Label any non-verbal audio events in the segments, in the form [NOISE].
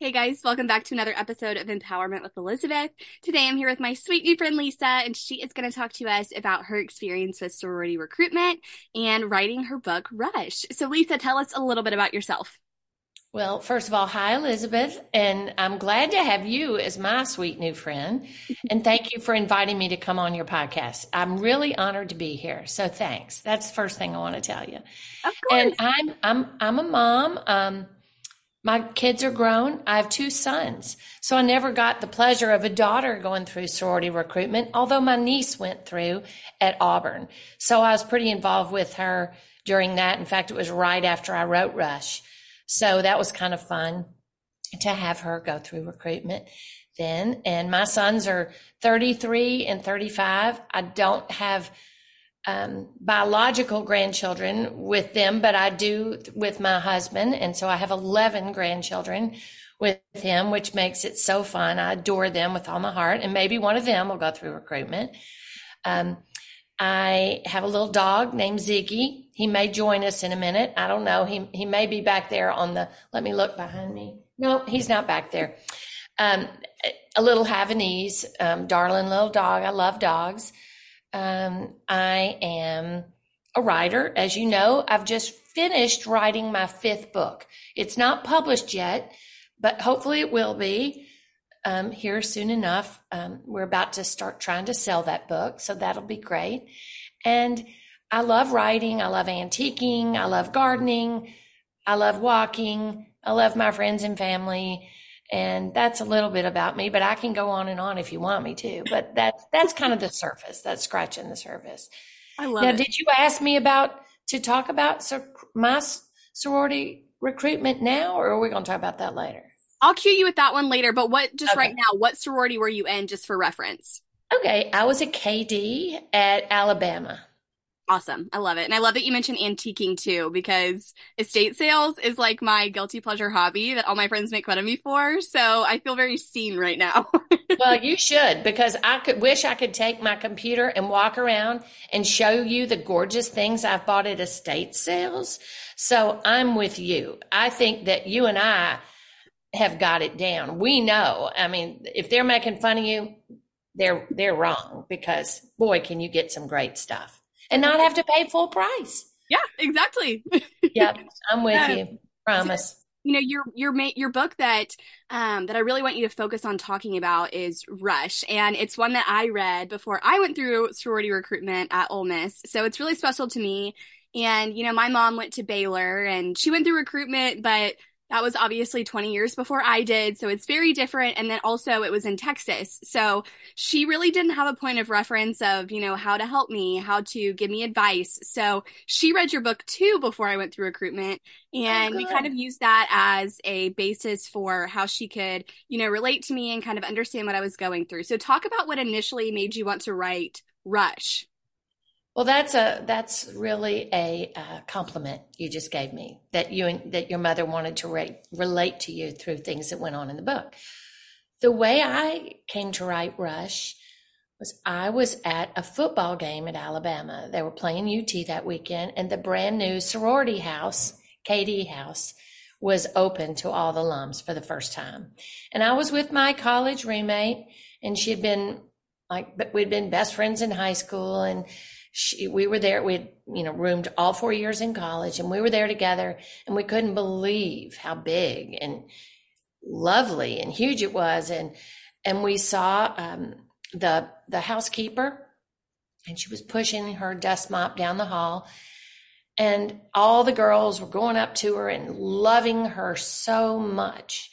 Hey guys, welcome back to another episode of Empowerment with Elizabeth. Today I'm here with my sweet new friend Lisa, and she is going to talk to us about her experience with sorority recruitment and writing her book, Rush. So, Lisa, tell us a little bit about yourself. Well, first of all, hi, Elizabeth, and I'm glad to have you as my sweet new friend. [LAUGHS] And thank you for inviting me to come on your podcast. I'm really honored to be here. So thanks. That's the first thing I want to tell you. Of course. And I'm I'm I'm a mom. Um, my kids are grown. I have two sons. So I never got the pleasure of a daughter going through sorority recruitment, although my niece went through at Auburn. So I was pretty involved with her during that. In fact, it was right after I wrote Rush. So that was kind of fun to have her go through recruitment then. And my sons are 33 and 35. I don't have um, biological grandchildren with them, but I do with my husband. And so I have 11 grandchildren with him, which makes it so fun. I adore them with all my heart. And maybe one of them will go through recruitment. Um, I have a little dog named Ziggy. He may join us in a minute. I don't know. He, he may be back there on the, let me look behind me. No, he's not back there. Um, a little Havanese, um, darling little dog. I love dogs. Um, I am a writer. As you know, I've just finished writing my fifth book. It's not published yet, but hopefully it will be um, here soon enough. Um, we're about to start trying to sell that book, so that'll be great. And I love writing. I love antiquing. I love gardening. I love walking. I love my friends and family. And that's a little bit about me, but I can go on and on if you want me to. But that's that's kind of the surface. That's scratching the surface. I love now, it. did you ask me about to talk about so, my sorority recruitment now, or are we going to talk about that later? I'll cue you with that one later, but what just Okay. right now, what sorority were you in just for reference? Okay, I was a KD at Alabama. Awesome. I love it. And I love that you mentioned antiquing too, because estate sales is like my guilty pleasure hobby that all my friends make fun of me for. So I feel very seen right now. [LAUGHS] Well, you should because I could wish I could take my computer and walk around and show you the gorgeous things I've bought at estate sales. So I'm with you. I think that you and I have got it down. We know. I mean, if they're making fun of you, they're they're wrong because boy, can you get some great stuff and not have to pay full price. yeah, exactly. [LAUGHS] Yep, I'm with Yeah. you. Promise. you know your your your book that um that I really want you to focus on talking about is Rush and it's one that I read before I went through sorority recruitment at Ole Miss so it's really special to me and you know my mom went to Baylor and she went through recruitment but that was obviously 20 years before I did so it's very different and then also it was in Texas so she really didn't have a point of reference of you know how to help me how to give me advice so she read your book too before I went through recruitment oh, and we kind of used that as a basis for how she could, you know, relate to me and kind of understand what I was going through. So talk about what initially made you want to write Rush. Well, that's a that's really a uh, compliment you just gave me that you that your mother wanted to rate, relate to you through things that went on in the book. The way I came to write Rush was I was at a football game at Alabama. They were playing UT that weekend, and the brand new sorority house, KD House, was open to all the alums for the first time. And I was with my college roommate, and she had been like, we'd been best friends in high school, and she, we were there. We had, you know, roomed all four years in college, and we were there together, and we couldn't believe how big and lovely and huge it was. And and we saw um, the the housekeeper, and she was pushing her dust mop down the hall, and all the girls were going up to her and loving her so much,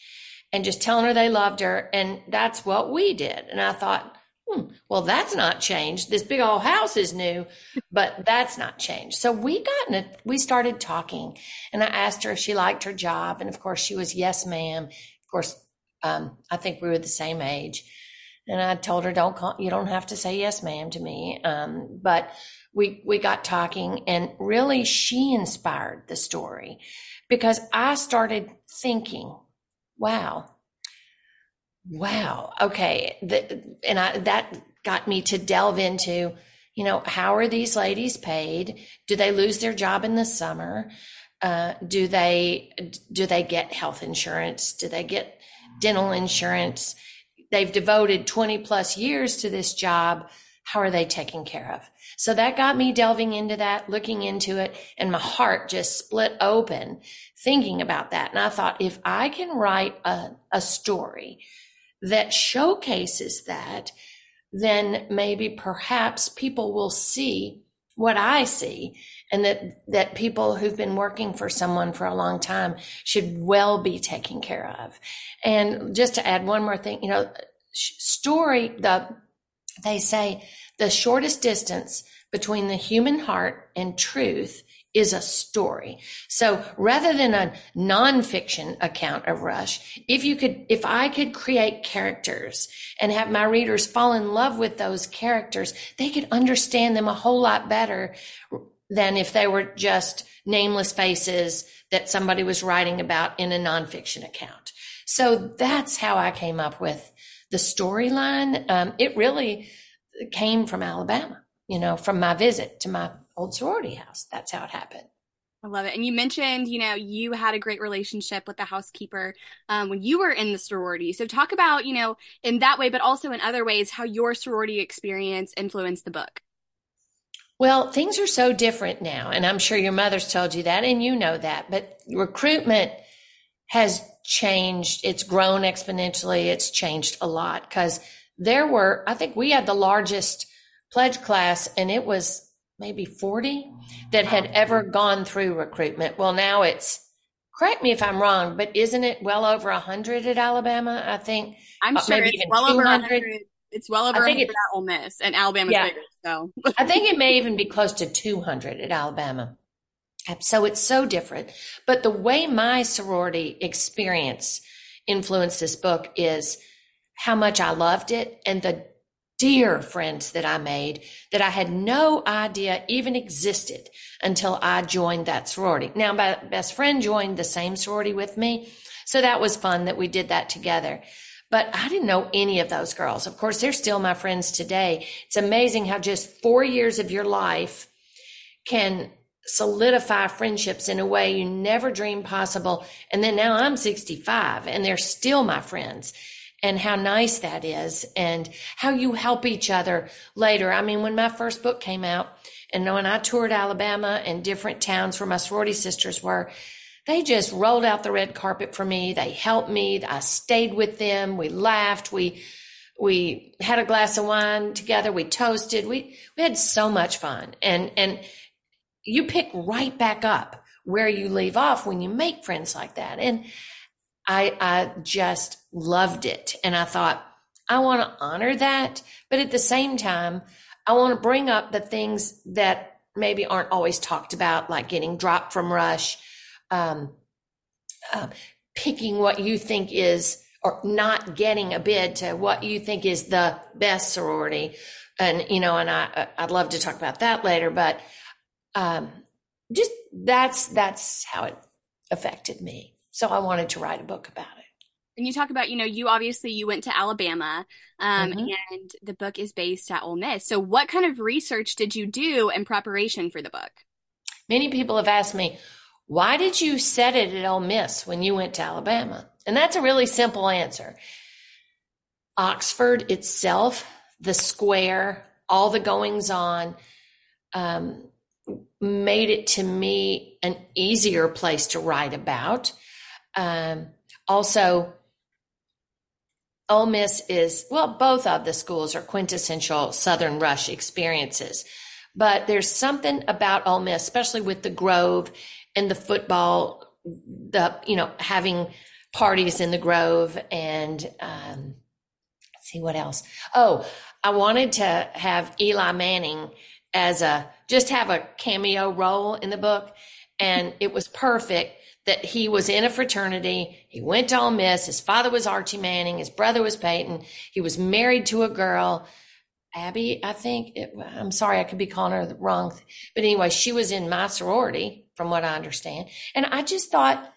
and just telling her they loved her, and that's what we did. And I thought. Hmm, well, that's not changed. This big old house is new, but that's not changed. So we got in a, we started talking and I asked her if she liked her job. And of course she was, yes, ma'am. Of course, um, I think we were the same age. And I told her, don't call, you don't have to say yes, ma'am to me. Um, but we, we got talking and really she inspired the story because I started thinking, wow, wow, okay. The, and I, that got me to delve into, you know, how are these ladies paid? Do they lose their job in the summer? Uh, do they do they get health insurance? Do they get dental insurance? They've devoted 20 plus years to this job. How are they taken care of? So that got me delving into that, looking into it, and my heart just split open thinking about that. And I thought, if I can write a, a story that showcases that, then maybe perhaps people will see what I see and that that people who've been working for someone for a long time should well be taken care of. And just to add one more thing, you know, story the they say the shortest distance between the human heart and truth is a story. So rather than a nonfiction account of Rush, if you could, if I could create characters and have my readers fall in love with those characters, they could understand them a whole lot better than if they were just nameless faces that somebody was writing about in a nonfiction account. So that's how I came up with the storyline. Um, it really came from Alabama, you know, from my visit to my old sorority house. That's how it happened. I love it. And you mentioned, you know, you had a great relationship with the housekeeper um, when you were in the sorority. So talk about, you know, in that way, but also in other ways, how your sorority experience influenced the book. Well, things are so different now, and I'm sure your mother's told you that, and you know that. But recruitment has changed. It's grown exponentially. It's changed a lot because there were, I think we had the largest pledge class, and it was maybe 40 that had ever gone through recruitment. Well, now it's, correct me if I'm wrong, but isn't it well over 100 at Alabama? I think. I'm uh, sure it's well 200. over 100. It's well over I think 100 at Ole Miss, and Alabama's yeah. bigger. So [LAUGHS] I think it may even be close to 200 at Alabama. So it's so different. But the way my sorority experience influenced this book is how much I loved it and the dear friends that I made that I had no idea even existed until I joined that sorority. Now, my best friend joined the same sorority with me. So that was fun that we did that together. But I didn't know any of those girls. Of course, they're still my friends today. It's amazing how just four years of your life can solidify friendships in a way you never dreamed possible. And then now I'm 65 and they're still my friends and how nice that is and how you help each other later. I mean, when my first book came out and when I toured Alabama and different towns where my sorority sisters were, they just rolled out the red carpet for me. They helped me. I stayed with them. We laughed. We, we had a glass of wine together. We toasted. We, we had so much fun. And, and you pick right back up where you leave off when you make friends like that. And I, I just loved it. And I thought, I want to honor that. But at the same time, I want to bring up the things that maybe aren't always talked about, like getting dropped from Rush um, uh, picking what you think is or not getting a bid to what you think is the best sorority and you know and i i'd love to talk about that later but um, just that's that's how it affected me so i wanted to write a book about it and you talk about you know you obviously you went to alabama um, mm-hmm. and the book is based at ole miss so what kind of research did you do in preparation for the book many people have asked me why did you set it at Ole Miss when you went to Alabama? And that's a really simple answer. Oxford itself, the square, all the goings on, um, made it to me an easier place to write about. Um, also, Ole Miss is, well, both of the schools are quintessential Southern Rush experiences. But there's something about Ole Miss, especially with the Grove and the football, the, you know, having parties in the Grove and, um, see what else. Oh, I wanted to have Eli Manning as a, just have a cameo role in the book. And it was perfect that he was in a fraternity. He went to Ole Miss. His father was Archie Manning. His brother was Peyton. He was married to a girl, Abby, I think. It, I'm sorry, I could be calling her the wrong. But anyway, she was in my sorority from what I understand. And I just thought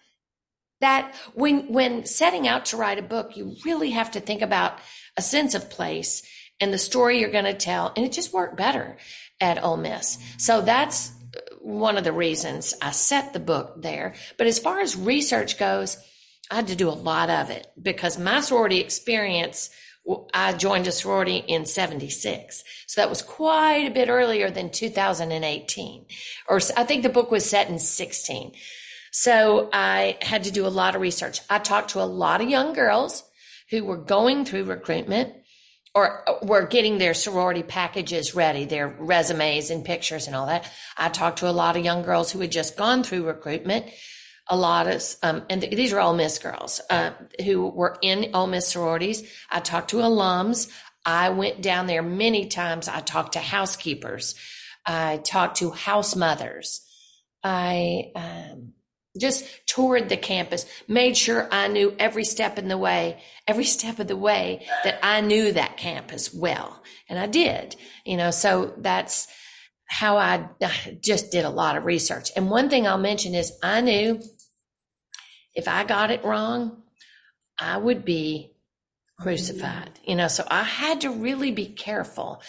that when, when setting out to write a book, you really have to think about a sense of place and the story you're going to tell. And it just worked better at Ole Miss. So that's one of the reasons I set the book there. But as far as research goes, I had to do a lot of it because my sorority experience, I joined a sorority in 76. So that was quite a bit earlier than 2018. Or I think the book was set in 16. So I had to do a lot of research. I talked to a lot of young girls who were going through recruitment or were getting their sorority packages ready, their resumes and pictures and all that. I talked to a lot of young girls who had just gone through recruitment. A lot of, um, and th- these are Ole Miss girls uh, who were in Ole Miss sororities. I talked to alums. I went down there many times. I talked to housekeepers. I talked to house mothers. I um, just toured the campus, made sure I knew every step in the way, every step of the way that I knew that campus well. And I did, you know, so that's how I [LAUGHS] just did a lot of research. And one thing I'll mention is I knew if I got it wrong, I would be crucified, you know, so I had to really be careful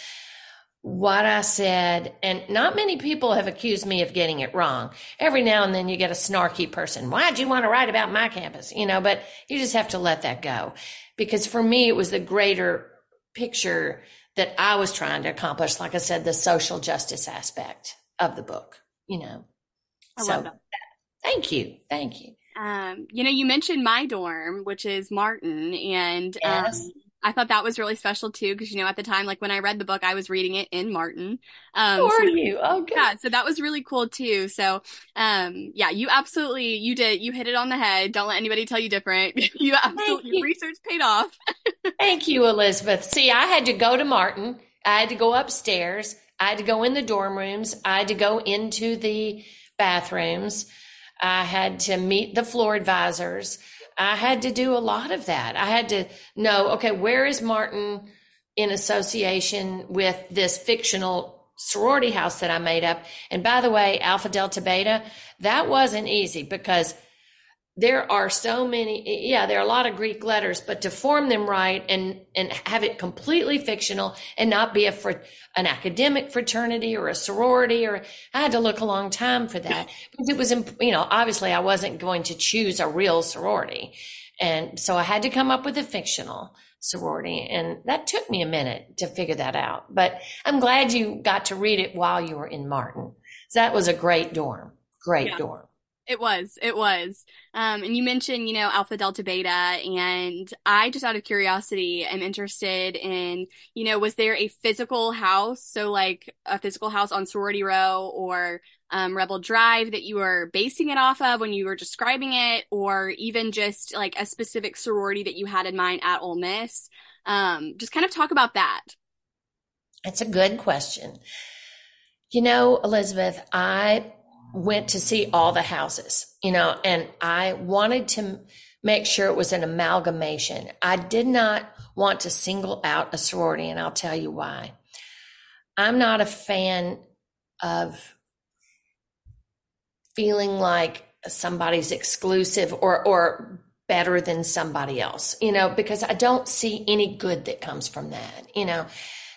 what I said, and not many people have accused me of getting it wrong. Every now and then you get a snarky person. Why'd you want to write about my campus? You know, but you just have to let that go. Because for me, it was the greater picture that I was trying to accomplish. Like I said, the social justice aspect of the book, you know. I so, love that. Thank you. Thank you. Um, you know, you mentioned my dorm, which is Martin, and um, yes. um, I thought that was really special too, because you know, at the time, like when I read the book, I was reading it in Martin. Um, Who are so, you? Oh, good. Yeah, so that was really cool too. So, um, yeah, you absolutely, you did, you hit it on the head. Don't let anybody tell you different. [LAUGHS] you absolutely, you. research paid off. [LAUGHS] Thank you, Elizabeth. See, I had to go to Martin. I had to go upstairs. I had to go in the dorm rooms. I had to go into the bathrooms. I had to meet the floor advisors. I had to do a lot of that. I had to know, okay, where is Martin in association with this fictional sorority house that I made up? And by the way, Alpha Delta Beta, that wasn't easy because there are so many yeah there are a lot of greek letters but to form them right and and have it completely fictional and not be a for an academic fraternity or a sorority or i had to look a long time for that. [LAUGHS] Because it was you know obviously i wasn't going to choose a real sorority. And so i had to come up with a fictional sorority and that took me a minute to figure that out. But i'm glad you got to read it while you were in martin. That was a great dorm. Great yeah. dorm it was. It was. Um, and you mentioned, you know, Alpha Delta Beta, and I just out of curiosity am interested in, you know, was there a physical house, so like a physical house on Sorority Row or um, Rebel Drive that you were basing it off of when you were describing it, or even just like a specific sorority that you had in mind at Ole Miss? Um, just kind of talk about that. It's a good question. You know, Elizabeth, I went to see all the houses, you know, and I wanted to make sure it was an amalgamation. I did not want to single out a sorority, and I'll tell you why. I'm not a fan of feeling like somebody's exclusive or or better than somebody else, you know, because I don't see any good that comes from that, you know.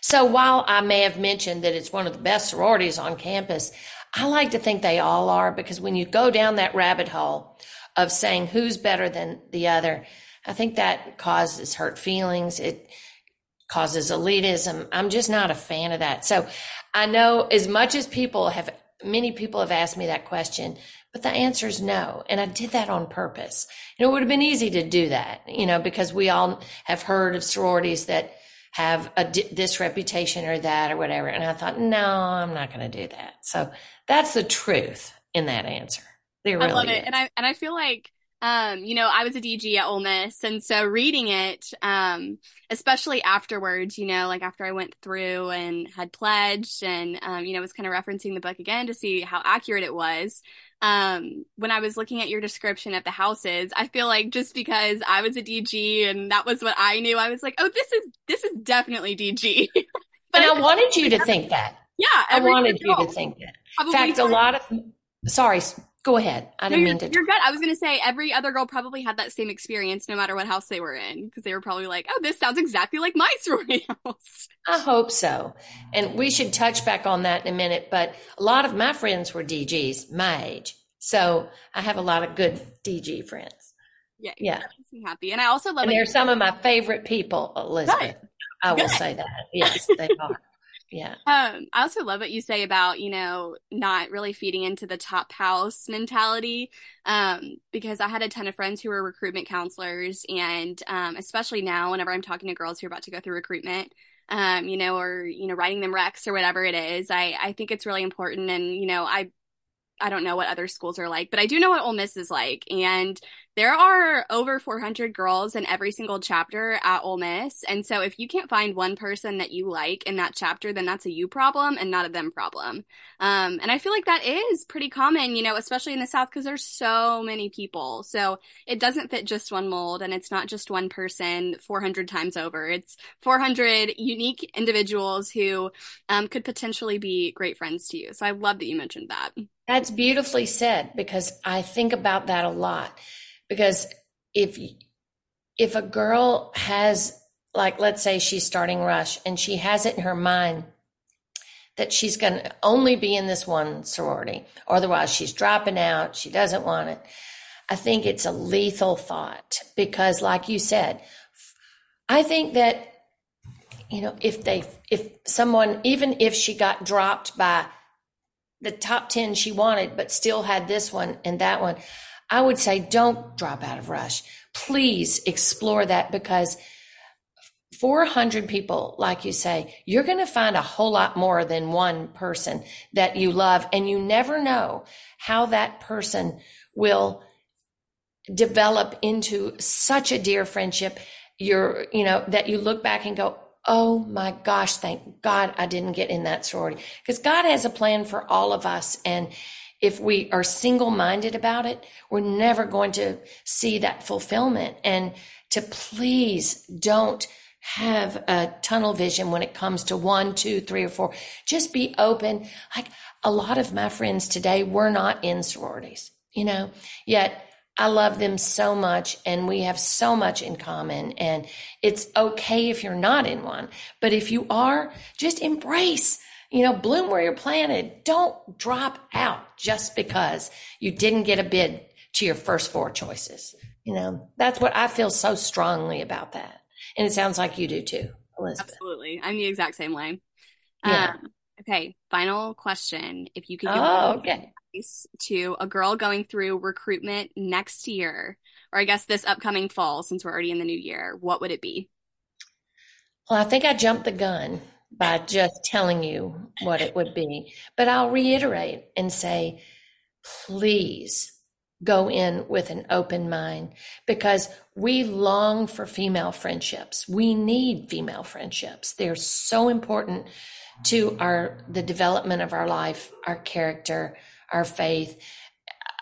So while I may have mentioned that it's one of the best sororities on campus, I like to think they all are because when you go down that rabbit hole of saying who's better than the other, I think that causes hurt feelings. It causes elitism. I'm just not a fan of that. So I know as much as people have, many people have asked me that question, but the answer is no. And I did that on purpose. And it would have been easy to do that, you know, because we all have heard of sororities that have a, this reputation or that or whatever. And I thought, no, I'm not going to do that. So that's the truth in that answer. Really I love it. Is. And I, and I feel like, um, you know, I was a DG at Ole Miss. And so reading it, um, especially afterwards, you know, like after I went through and had pledged and, um, you know, was kind of referencing the book again to see how accurate it was um, when I was looking at your description of the houses, I feel like just because I was a DG and that was what I knew, I was like, oh, this is this is definitely DG. but [LAUGHS] and I wanted you to [LAUGHS] think that. Yeah, I wanted you to think that. In fact, a lot of sorry, Go ahead. I didn't no, mean to. You're good. I was going to say every other girl probably had that same experience no matter what house they were in because they were probably like, oh, this sounds exactly like my [LAUGHS] sorority house. I hope so. And we should touch back on that in a minute. But a lot of my friends were DGs my age. So I have a lot of good DG friends. Yeah. Yeah. That makes me happy. And I also love And they're some of my favorite people, Elizabeth. Good. I will Good. say that. [LAUGHS] Yes, they are. Yeah. Um, I also love what you say about, you know, not really feeding into the top house mentality. Um, because I had a ton of friends who were recruitment counselors and um, especially now whenever I'm talking to girls who are about to go through recruitment, um, you know, or, you know, writing them recs or whatever it is, I, I think it's really important. And, you know, I I don't know what other schools are like, but I do know what Ole Miss is like. And there are over 400 girls in every single chapter at Ole Miss. And so if you can't find one person that you like in that chapter, then that's a you problem and not a them problem. Um, and I feel like that is pretty common, you know, especially in the South because there's so many people. So it doesn't fit just one mold and it's not just one person 400 times over. It's 400 unique individuals who um, could potentially be great friends to you. So I love that you mentioned that. That's beautifully said because I think about that a lot. Because if if a girl has like let's say she's starting rush and she has it in her mind that she's going to only be in this one sorority or otherwise she's dropping out, she doesn't want it. I think it's a lethal thought because like you said, I think that you know if they if someone even if she got dropped by the top 10 she wanted, but still had this one and that one, I would say don't drop out of Rush. Please explore that because 400 people, like you say, you're going to find a whole lot more than one person that you love. And you never know how that person will develop into such a dear friendship. You're, you know, that you look back and go, Oh my gosh, thank God I didn't get in that sorority. Because God has a plan for all of us. And if we are single minded about it, we're never going to see that fulfillment. And to please don't have a tunnel vision when it comes to one, two, three, or four. Just be open. Like a lot of my friends today were not in sororities, you know, yet I love them so much and we have so much in common. And it's okay if you're not in one, but if you are, just embrace, you know, bloom where you're planted. Don't drop out just because you didn't get a bid to your first four choices. You know, that's what I feel so strongly about that. And it sounds like you do too, Elizabeth. Absolutely. I'm the exact same way. Yeah. Um, okay. Final question. If you could give Oh, okay. advice to a girl going through recruitment next year, or I guess this upcoming fall, since we're already in the new year, what would it be? Well, I think I jumped the gun by just telling you what it would be, but I'll reiterate and say, please go in with an open mind because we long for female friendships. We need female friendships. They're so important to our the development of our life, our character, our faith.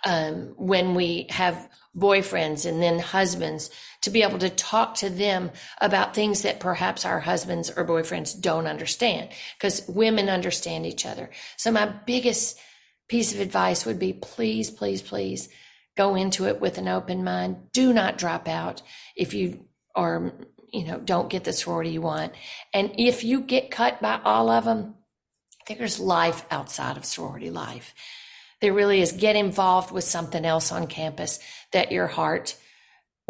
Um, when we have boyfriends and then husbands, to be able to talk to them about things that perhaps our husbands or boyfriends don't understand, because women understand each other. So my biggest piece of advice would be please, please, please go into it with an open mind. Do not drop out if you are, you know, don't get the sorority you want. And if you get cut by all of them, there's life outside of sorority life. There really is. Get involved with something else on campus that your heart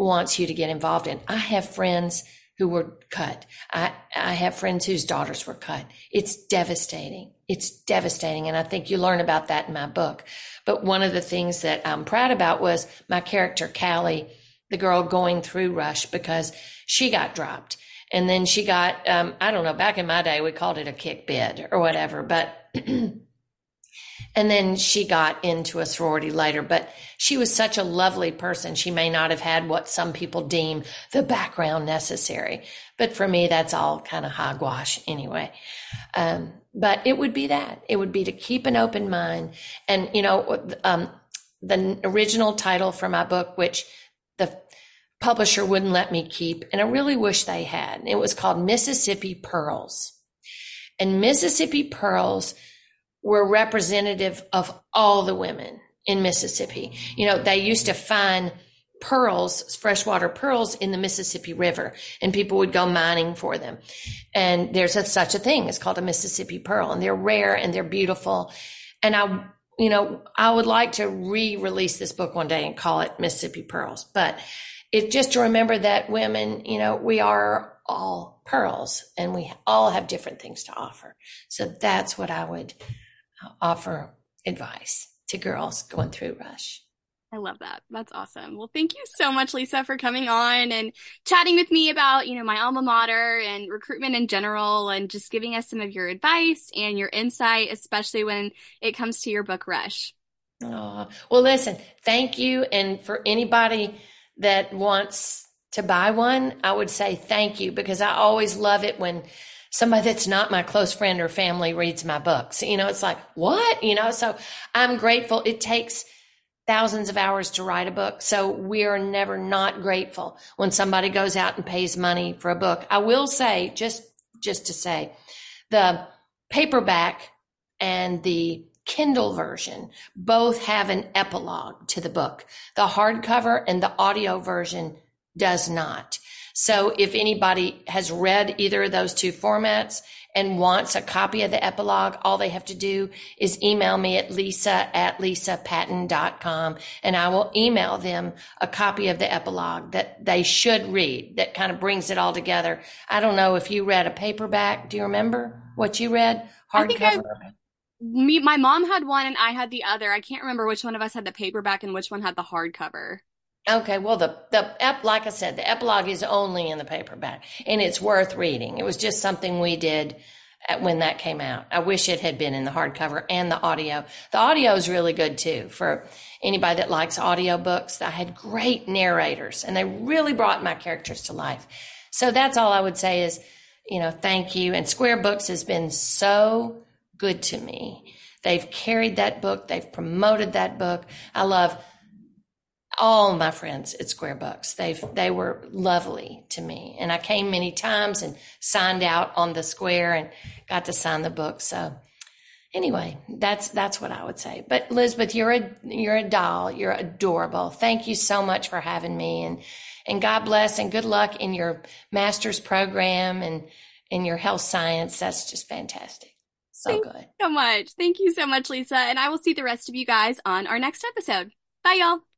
wants you to get involved in. I have friends who were cut. I, I have friends whose daughters were cut. It's devastating. It's devastating. And I think you learn about that in my book. But one of the things that I'm proud about was my character, Callie, the girl going through Rush because she got dropped. And then she got, um, I don't know, back in my day, we called it a kick bid or whatever, but [CLEARS THROAT] and then she got into a sorority later, but she was such a lovely person. She may not have had what some people deem the background necessary. But for me, that's all kind of hogwash anyway. Um, but it would be that. It would be to keep an open mind. And, you know, um, the original title for my book, which the publisher wouldn't let me keep, and I really wish they had, it was called Mississippi Pearls. And Mississippi Pearls were representative of all the women in Mississippi. You know, they used to find pearls, freshwater pearls in the Mississippi River, and people would go mining for them. And there's a, such a thing. It's called a Mississippi pearl, and they're rare and they're beautiful. And I, you know, I would like to re-release this book one day and call it Mississippi Pearls, but it's just to remember that women, you know, we are all pearls and we all have different things to offer. So that's what I would offer advice to girls going through Rush. I love that. That's awesome. Well, thank you so much, Lisa, for coming on and chatting with me about, you know, my alma mater and recruitment in general and just giving us some of your advice and your insight, especially when it comes to your book, Rush. Oh, well, listen, thank you. And for anybody that wants to buy one, I would say thank you because I always love it when somebody that's not my close friend or family reads my books. You know, it's like, what? You know, so I'm grateful. It takes thousands of hours to write a book. So we are never not grateful when somebody goes out and pays money for a book. I will say, just, just to say, the paperback and the Kindle version both have an epilogue to the book. The hardcover and the audio version does not. So if anybody has read either of those two formats and wants a copy of the epilogue, all they have to do is email me at lisa at lisapatton.com and I will email them a copy of the epilogue that they should read that kind of brings it all together. I don't know if you read a paperback. Do you remember what you read? Hardcover? me my mom had one and I had the other. I can't remember which one of us had the paperback and which one had the hardcover. Okay, well the the ep, like I said, the epilogue is only in the paperback and it's worth reading. It was just something we did uh, when that came out. I wish it had been in the hardcover and the audio. The audio is really good too for anybody that likes audio books. I had great narrators and they really brought my characters to life. So that's all I would say is, you know, thank you. And Square Books has been so good to me. They've carried that book. They've promoted that book. I love all my friends at Square Books. They've, they were lovely to me. And I came many times and signed out on the square and got to sign the book. So anyway, that's, that's what I would say. But Elizabeth, you're a, you're a doll. You're adorable. Thank you so much for having me and, and God bless and good luck in your master's program and in your health science. That's just fantastic. So Thank good. so much. Thank you so much, Lisa. And I will see the rest of you guys on our next episode. Bye, y'all.